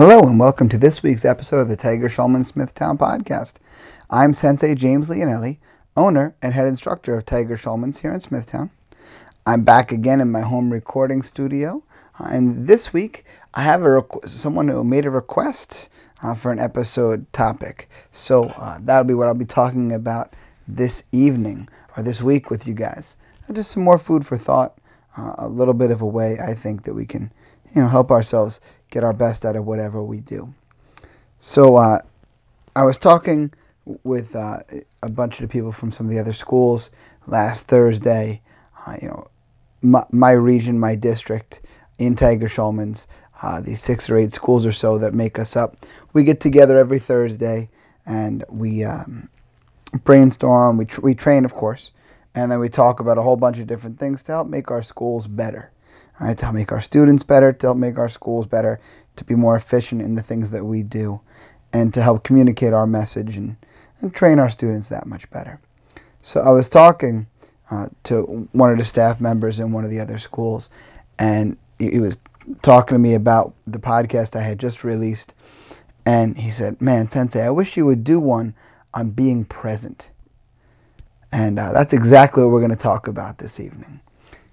Hello and welcome to this week's episode of the Tiger Schulmann Smithtown podcast. I'm Sensei James Leonelli, owner and head instructor of Tiger Schulmann's here in Smithtown. I'm back again in my home recording studio, uh, and this week I have a requ- someone who made a request uh, for an episode topic. So uh, that'll be what I'll be talking about this evening or this week with you guys. And just some more food for thought, uh, a little bit of a way I think that we can, you know, help ourselves get our best out of whatever we do. So uh, I was talking with uh, a bunch of people from some of the other schools last Thursday. Uh, you know, my, my, region, my district in Tiger Schulmann's, uh, these six or eight schools or so that make us up. We get together every Thursday and we um, brainstorm. We tr- we train, of course, and then we talk about a whole bunch of different things to help make our schools better right, to help make our students better, to help make our schools better, to be more efficient in the things that we do, and to help communicate our message and, and train our students that much better. So I was talking uh, to one of the staff members in one of the other schools, and he was talking to me about the podcast I had just released. And he said, Man, Sensei, I wish you would do one on being present. And uh, that's exactly what we're going to talk about this evening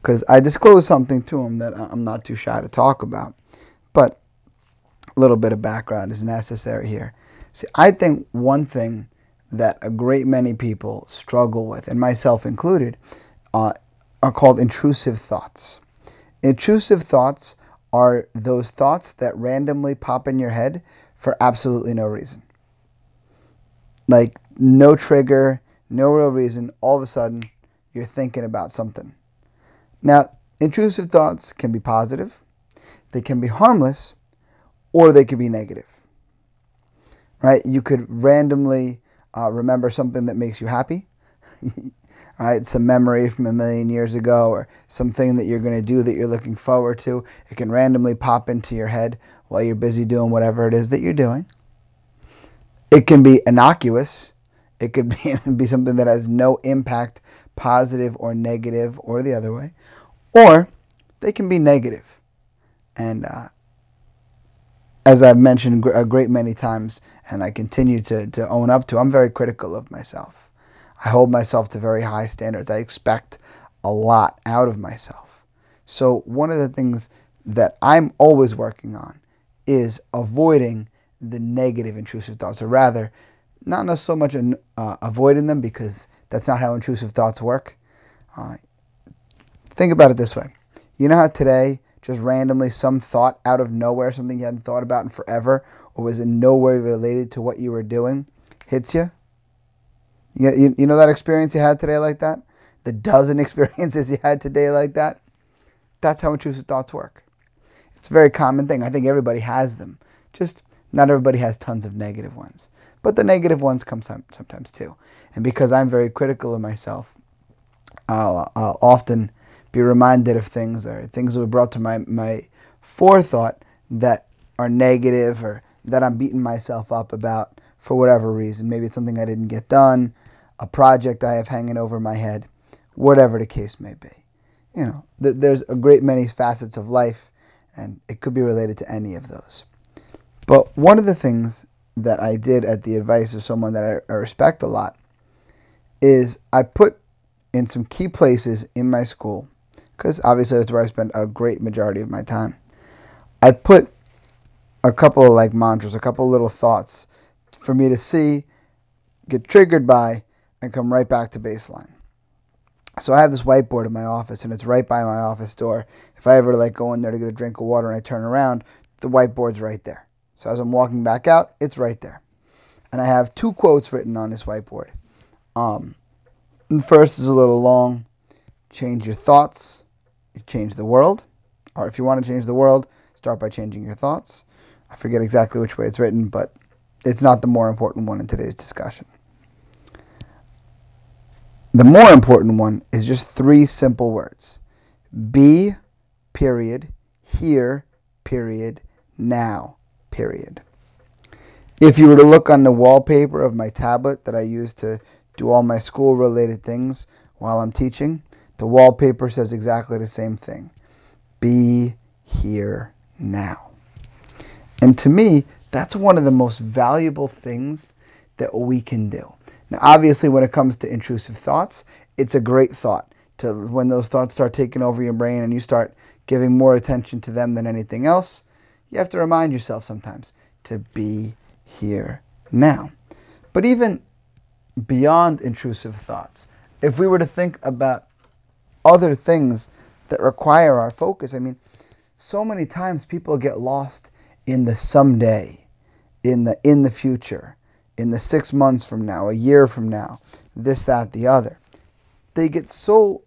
because I disclosed something to him that I'm not too shy to talk about. But a little bit of background is necessary here. See, I think one thing that a great many people struggle with, and myself included, uh, are called intrusive thoughts. Intrusive thoughts are those thoughts that randomly pop in your head for absolutely no reason. Like, no trigger, no real reason, all of a sudden, you're thinking about something. Now, intrusive thoughts can be positive, they can be harmless, or they could be negative. Right? You could randomly uh, remember something that makes you happy. right? Some memory from a million years ago, or something that you're going to do that you're looking forward to. It can randomly pop into your head while you're busy doing whatever it is that you're doing. It can be innocuous. It could be, be something that has no impact, positive or negative, or the other way or they can be negative. And uh, as I've mentioned a great many times, and I continue to, to own up to, I'm very critical of myself. I hold myself to very high standards. I expect a lot out of myself. So, one of the things that I'm always working on is avoiding the negative intrusive thoughts, or rather, not so much uh, avoiding them because that's not how intrusive thoughts work. Uh, Think about it this way. You know how today, just randomly, some thought out of nowhere, something you hadn't thought about in forever, or was in no way related to what you were doing, hits you? You, you, you know that experience you had today like that? The dozen experiences you had today like that? That's how intrusive thoughts work. It's a very common thing. I think everybody has them. Just not everybody has tons of negative ones. But the negative ones come some, sometimes too. And because I'm very critical of myself, I'll, I'll often be reminded of things or things that were brought to my, my forethought that are negative or that I'm beating myself up about for whatever reason. Maybe it's something I didn't get done, a project I have hanging over my head, whatever the case may be. You know, th- there's a great many facets of life, and it could be related to any of those. But one of the things that I did at the advice of someone that I, I respect a lot is I put in some key places in my school because obviously that's where I spend a great majority of my time. I put a couple of like mantras, a couple of little thoughts for me to see, get triggered by, and come right back to baseline. So I have this whiteboard in my office, and it's right by my office door. If I ever like go in there to get a drink of water and I turn around, the whiteboard's right there. So as I'm walking back out, it's right there. And I have two quotes written on this whiteboard. Um, the first is a little long. Change your thoughts, change the world. Or if you want to change the world, start by changing your thoughts. I forget exactly which way it's written, but it's not the more important one in today's discussion. The more important one is just three simple words be, period, here, period, now, period. If you were to look on the wallpaper of my tablet that I use to do all my school related things while I'm teaching, the wallpaper says exactly the same thing. Be here now. And to me, that's one of the most valuable things that we can do. Now, obviously, when it comes to intrusive thoughts, it's a great thought to when those thoughts start taking over your brain and you start giving more attention to them than anything else. You have to remind yourself sometimes to be here now. But even beyond intrusive thoughts, if we were to think about other things that require our focus, I mean, so many times people get lost in the someday, in the in the future, in the six months from now, a year from now, this, that, the other. They get so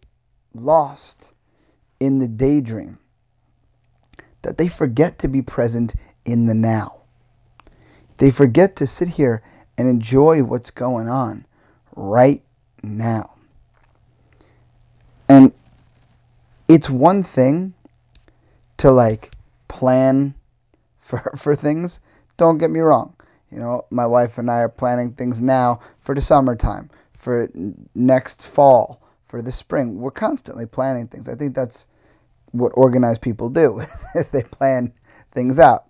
lost in the daydream that they forget to be present in the now. They forget to sit here and enjoy what's going on right now. And it's one thing to like plan for, for things. Don't get me wrong. You know, my wife and I are planning things now for the summertime, for next fall, for the spring. We're constantly planning things. I think that's what organized people do is they plan things out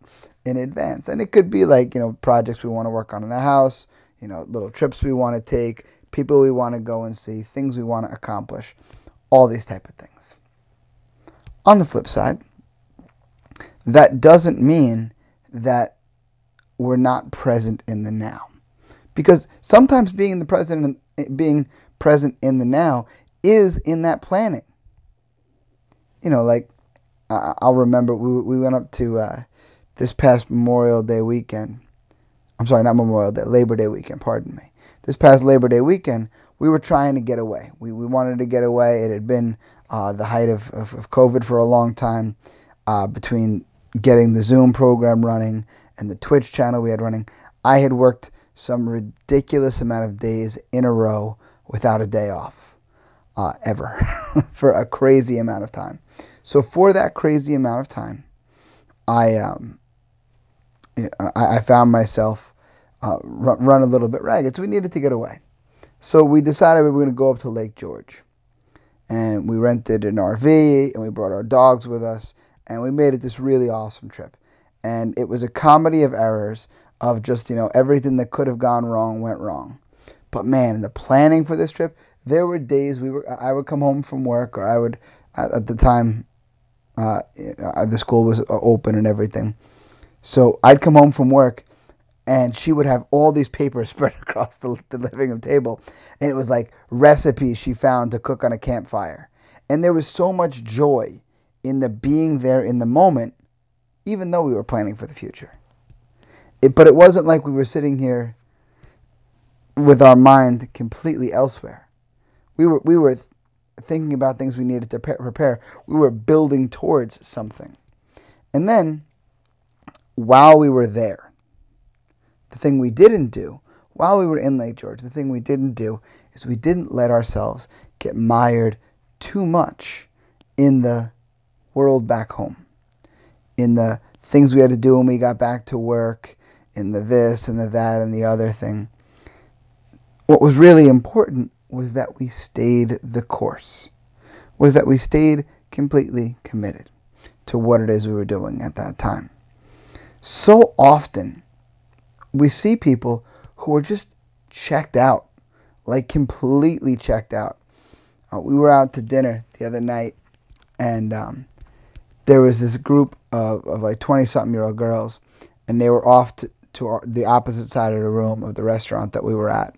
in advance. And it could be like, you know, projects we want to work on in the house, you know, little trips we want to take, people we want to go and see, things we want to accomplish, all these type of things. On the flip side, that doesn't mean that we're not present in the now. Because sometimes being the present being present in the now is in that planning. You know, like I'll remember we we went up to uh, this past Memorial Day weekend. I'm sorry, not Memorial Day, Labor Day weekend. Pardon me. This past Labor Day weekend, we were trying to get away. We we wanted to get away. It had been uh, the height of, of, of, COVID for a long time. Uh, between getting the Zoom program running and the Twitch channel we had running, I had worked some ridiculous amount of days in a row without a day off, uh, ever, for a crazy amount of time. So for that crazy amount of time, I um, I, I found myself uh, run, run a little bit ragged, so we needed to get away. So we decided we were going to go up to Lake George, and we rented an RV, and we brought our dogs with us, and we made it this really awesome trip. And it was a comedy of errors of just, you know, everything that could have gone wrong went wrong. But man, the planning for this trip, there were days we were I would come home from work or I would at the time uh, uh, the school was open and everything. So I'd come home from work and she would have all these papers spread across the, the living room table. And it was like recipes she found to cook on a campfire. And there was so much joy in the being there in the moment, even though we were planning for the future. It, but it wasn't like we were sitting here with our mind completely elsewhere. We were we were thinking about things we needed to prepare. We were building towards something. And then while we were there, the thing we didn't do while we were in Lake George, the thing we didn't do is we didn't let ourselves get mired too much in the world back home, in the things we had to do when we got back to work, in the this and the that and the other thing. What was really important was that we stayed the course, was that we stayed completely committed to what it is we were doing at that time. So often, we see people who are just checked out, like completely checked out. Uh, we were out to dinner the other night, and um, there was this group of, of like 20 something year old girls, and they were off to, to our, the opposite side of the room of the restaurant that we were at.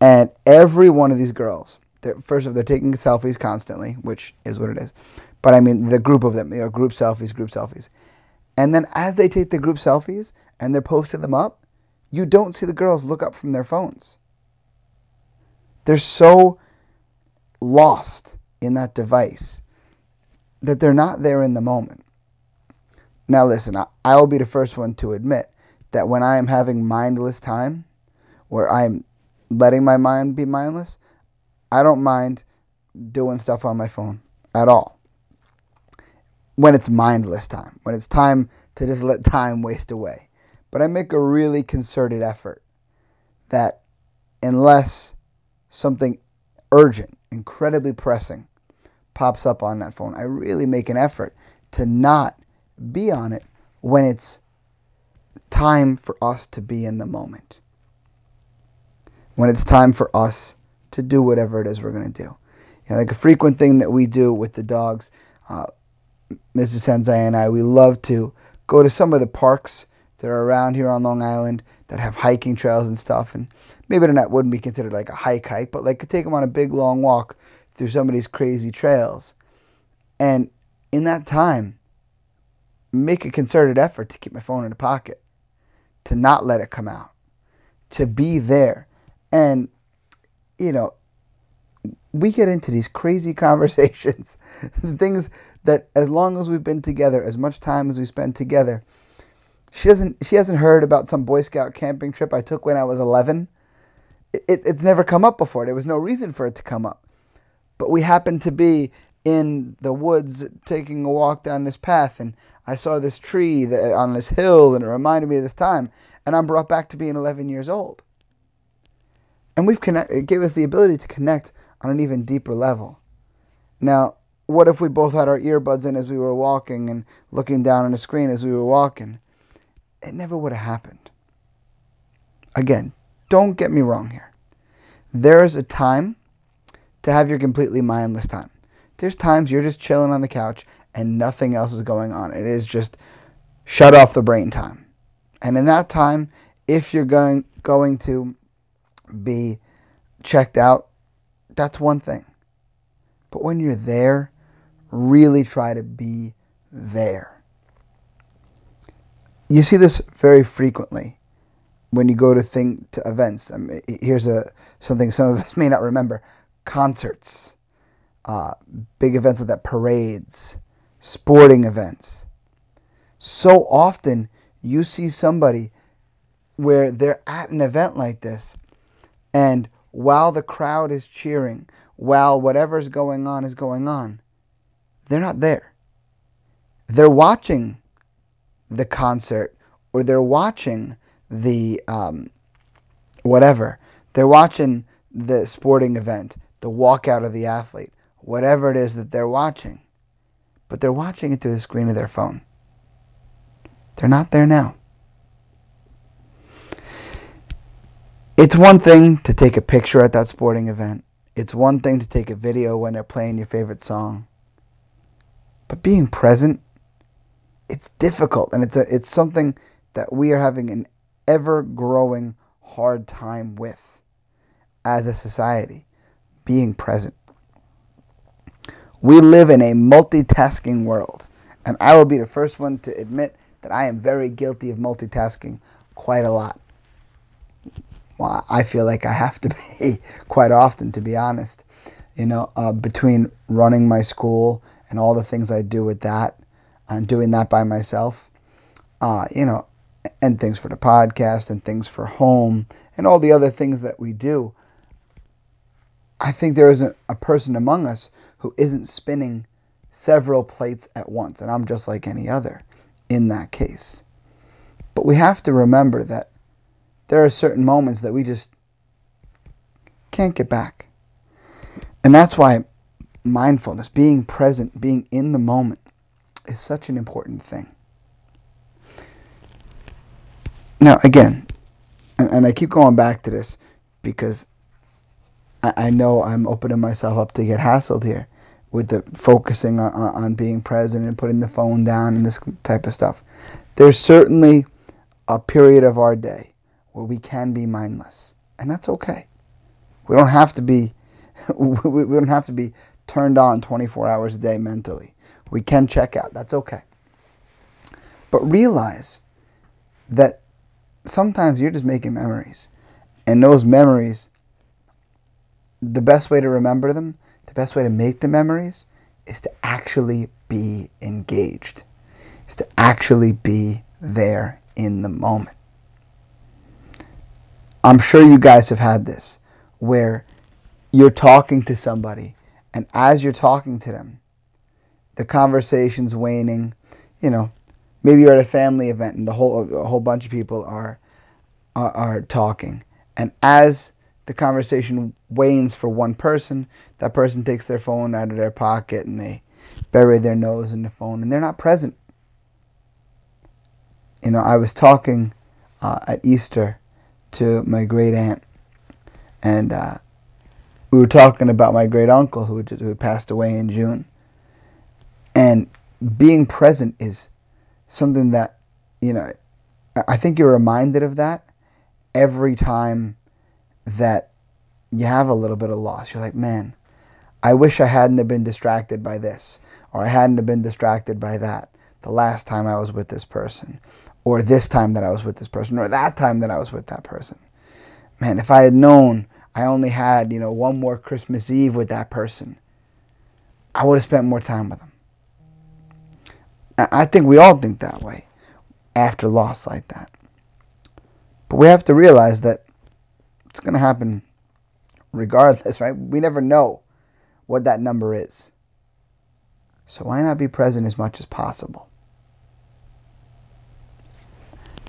And every one of these girls, first of all, they're taking selfies constantly, which is what it is. But I mean, the group of them, you know, group selfies, group selfies. And then as they take the group selfies and they're posting them up, you don't see the girls look up from their phones. They're so lost in that device that they're not there in the moment. Now, listen, I will be the first one to admit that when I am having mindless time, where I'm letting my mind be mindless, I don't mind doing stuff on my phone at all. When it's mindless time, when it's time to just let time waste away. But I make a really concerted effort that unless something urgent, incredibly pressing, pops up on that phone. I really make an effort to not be on it when it's time for us to be in the moment. When it's time for us to do whatever it is we're going to do. You know, like a frequent thing that we do with the dogs, uh, Mrs. Sensei and I, we love to go to some of the parks that are around here on Long Island that have hiking trails and stuff. And maybe that wouldn't be considered like a hike hike, but like take them on a big long walk through some of these crazy trails. And in that time, make a concerted effort to keep my phone in the pocket, to not let it come out, to be there. And, you know, we get into these crazy conversations, things that as long as we've been together, as much time as we spend together, she doesn't. She hasn't heard about some Boy Scout camping trip I took when I was 11. It, it's never come up before. There was no reason for it to come up, but we happened to be in the woods taking a walk down this path, and I saw this tree that, on this hill, and it reminded me of this time, and I'm brought back to being 11 years old. And we've connect. It gave us the ability to connect on an even deeper level. Now, what if we both had our earbuds in as we were walking and looking down on the screen as we were walking? it never would have happened. Again, don't get me wrong here. There is a time to have your completely mindless time. There's times you're just chilling on the couch and nothing else is going on. It is just shut off the brain time. And in that time, if you're going going to be checked out, that's one thing. But when you're there, really try to be there you see this very frequently when you go to think to events. I mean, here's a something some of us may not remember: concerts, uh, big events like that, parades, sporting events. So often you see somebody where they're at an event like this, and while the crowd is cheering, while whatever's going on is going on, they're not there. They're watching the concert or they're watching the um, whatever. They're watching the sporting event, the walkout of the athlete, whatever it is that they're watching. But they're watching it through the screen of their phone. They're not there now. It's one thing to take a picture at that sporting event. It's one thing to take a video when they're playing your favorite song. But being present it's difficult and it's a, it's something that we are having an ever growing hard time with as a society being present we live in a multitasking world and i will be the first one to admit that i am very guilty of multitasking quite a lot well, i feel like i have to be quite often to be honest you know uh, between running my school and all the things i do with that and doing that by myself. Uh, you know, and things for the podcast and things for home and all the other things that we do. I think there isn't a person among us who isn't spinning several plates at once, and I'm just like any other in that case. But we have to remember that there are certain moments that we just can't get back. And that's why mindfulness, being present, being in the moment, is such an important thing. Now, again, and, and I keep going back to this because I, I know I'm opening myself up to get hassled here with the focusing on, on being present and putting the phone down and this type of stuff. There's certainly a period of our day where we can be mindless, and that's okay. We don't have to be we don't have to be turned on 24 hours a day mentally we can check out. That's okay. But realize that sometimes you're just making memories. And those memories, the best way to remember them, the best way to make the memories is to actually be engaged, is to actually be there in the moment. I'm sure you guys have had this where you're talking to somebody, and as you're talking to them, the conversation's waning. You know, maybe you're at a family event and the whole a whole bunch of people are, are are, talking, and as the conversation wanes for one person, that person takes their phone out of their pocket and they bury their nose in the phone and they're not present. You know, I was talking uh, at Easter to my great aunt, and uh, we were talking about my great uncle who who had passed away in June. And being present is something that you know. I think you're reminded of that every time that you have a little bit of loss. You're like, man, I wish I hadn't have been distracted by this, or I hadn't have been distracted by that the last time I was with this person, or this time that I was with this person, or that time that I was with that person. Man, if I had known I only had, you know, one more Christmas Eve with that person, I would have spent more time with them. I think we all think that way after loss like that. But we have to realize that it's going to happen regardless, right? We never know what that number is. So why not be present as much as possible?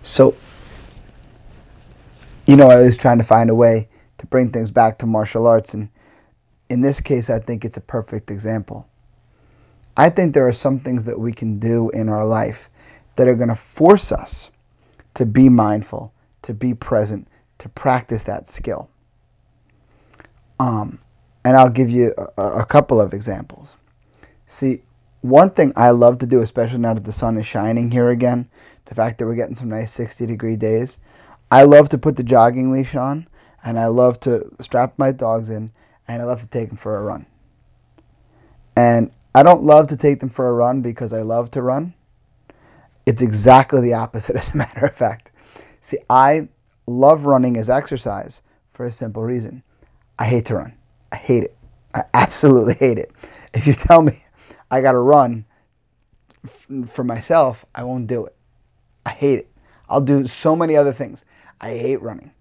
So, you know, I was trying to find a way to bring things back to martial arts, and in this case, I think it's a perfect example. I think there are some things that we can do in our life that are going to force us to be mindful, to be present, to practice that skill. Um, and I'll give you a, a couple of examples. See, one thing I love to do, especially now that the sun is shining here again, the fact that we're getting some nice 60 degree days. I love to put the jogging leash on and I love to strap my dogs in and I love to take them for a run. And I don't love to take them for a run because I love to run. It's exactly the opposite, as a matter of fact. See, I love running as exercise for a simple reason I hate to run. I hate it. I absolutely hate it. If you tell me I got to run for myself, I won't do it. I hate it. I'll do so many other things. I hate running.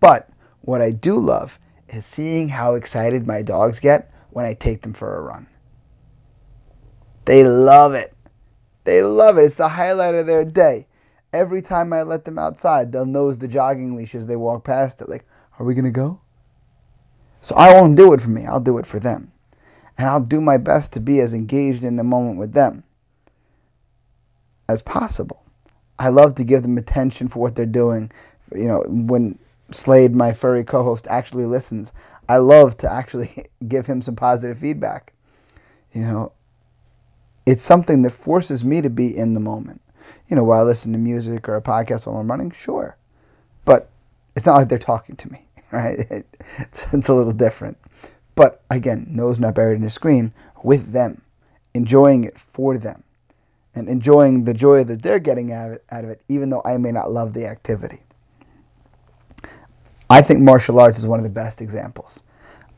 But what I do love is seeing how excited my dogs get when I take them for a run. They love it. They love it. It's the highlight of their day. Every time I let them outside, they'll nose the jogging leash as they walk past it. Like, are we going to go? So I won't do it for me. I'll do it for them. And I'll do my best to be as engaged in the moment with them as possible. I love to give them attention for what they're doing. You know, when Slade, my furry co-host, actually listens, I love to actually give him some positive feedback. You know, it's something that forces me to be in the moment. You know, while I listen to music or a podcast while I'm running, sure, but it's not like they're talking to me, right? it's, it's a little different. But again, nose not buried in a screen with them, enjoying it for them and enjoying the joy that they're getting out of, it, out of it, even though I may not love the activity. I think martial arts is one of the best examples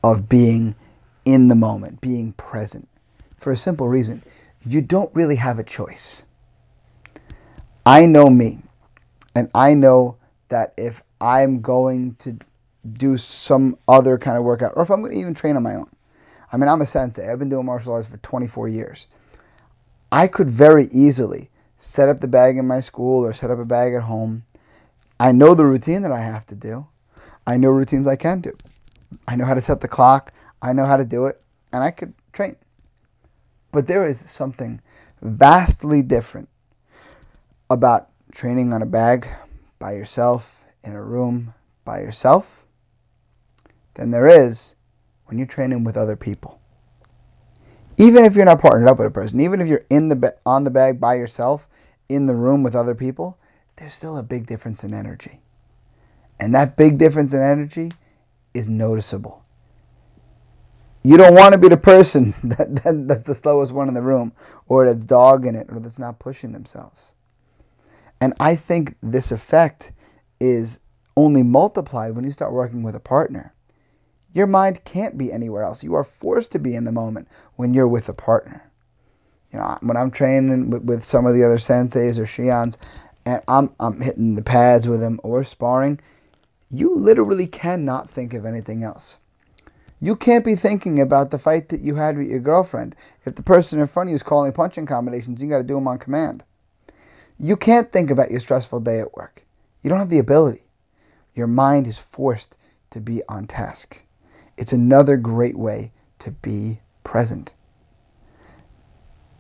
of being in the moment, being present, for a simple reason. You don't really have a choice. I know me, and I know that if I'm going to do some other kind of workout, or if I'm going to even train on my own, I mean, I'm a sensei. I've been doing martial arts for 24 years. I could very easily set up the bag in my school or set up a bag at home. I know the routine that I have to do. I know routines I can do. I know how to set the clock. I know how to do it, and I could train. But there is something vastly different about training on a bag by yourself in a room by yourself than there is when you're training with other people even if you're not partnered up with a person, even if you're in the on the bag by yourself in the room with other people, there's still a big difference in energy. And that big difference in energy is noticeable. You don't want to be the person that, that, that's the slowest one in the room or that's dogging it or that's not pushing themselves. And I think this effect is only multiplied when you start working with a partner. Your mind can't be anywhere else. You are forced to be in the moment when you're with a partner. You know, when I'm training with, with some of the other senseis or shihans, and I'm I'm hitting the pads with them or sparring, you literally cannot think of anything else. You can't be thinking about the fight that you had with your girlfriend. If the person in front of you is calling punching combinations, you got to do them on command. You can't think about your stressful day at work. You don't have the ability. Your mind is forced to be on task. It's another great way to be present.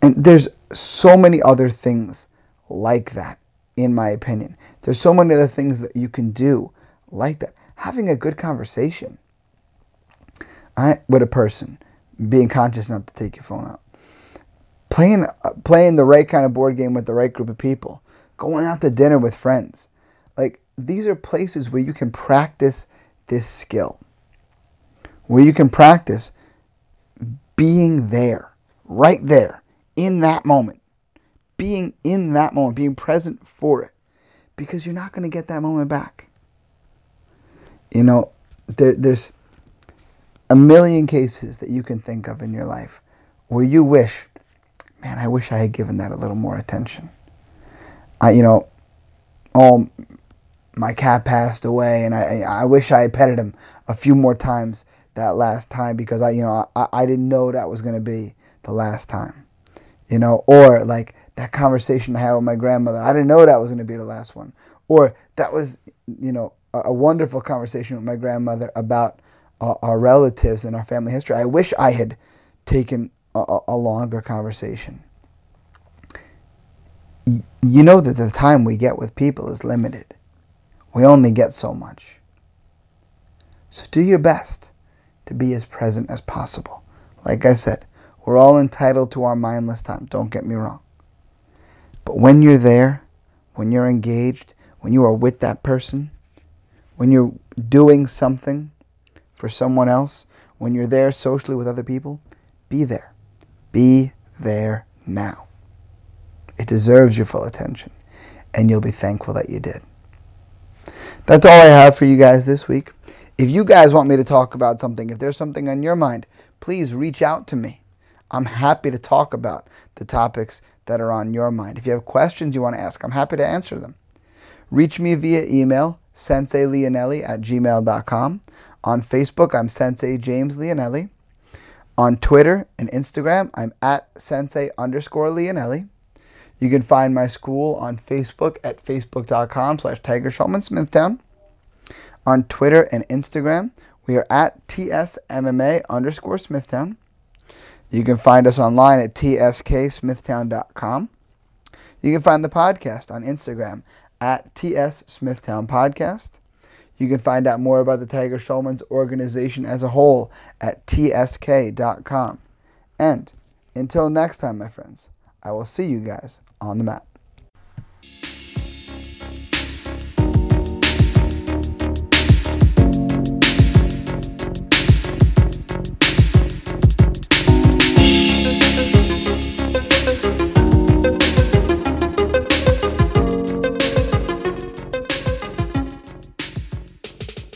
And there's so many other things like that in my opinion. There's so many other things that you can do like that. Having a good conversation right, with a person, being conscious not to take your phone out, playing uh, playing the right kind of board game with the right group of people, going out to dinner with friends. Like these are places where you can practice this skill. Where you can practice being there, right there, in that moment. Being in that moment, being present for it. Because you're not going to get that moment back. You know, there, there's a million cases that you can think of in your life where you wish, man, I wish I had given that a little more attention. I, you know, oh, my cat passed away, and I, I wish I had petted him a few more times that last time because I, you know, I, I didn't know that was going to be the last time, you know, or like that conversation I had with my grandmother, I didn't know that was going to be the last one, or that was, you know, a, a wonderful conversation with my grandmother about uh, our relatives and our family history. I wish I had taken a, a longer conversation. You know that the time we get with people is limited. We only get so much. So do your best to be as present as possible. Like I said, we're all entitled to our mindless time, don't get me wrong. But when you're there, when you're engaged, when you are with that person, when you're doing something for someone else, when you're there socially with other people, be there. Be there now. It deserves your full attention, and you'll be thankful that you did. That's all I have for you guys this week. If you guys want me to talk about something, if there's something on your mind, please reach out to me. I'm happy to talk about the topics that are on your mind. If you have questions you want to ask, I'm happy to answer them. Reach me via email, senseileonelli at gmail.com. On Facebook, I'm Sensei James Leonelli. On Twitter and Instagram, I'm at sensei underscore Leonelli. You can find my school on Facebook at facebook.com slash Tiger Schulmann Smithtown. On Twitter and Instagram, we are at TSMMA underscore Smithtown. You can find us online at tsksmithtown.com. You can find the podcast on Instagram at TS Smithtown Podcast. You can find out more about the Tiger Schulmann's organization as a whole at tsk.com. And until next time, my friends, I will see you guys on the map.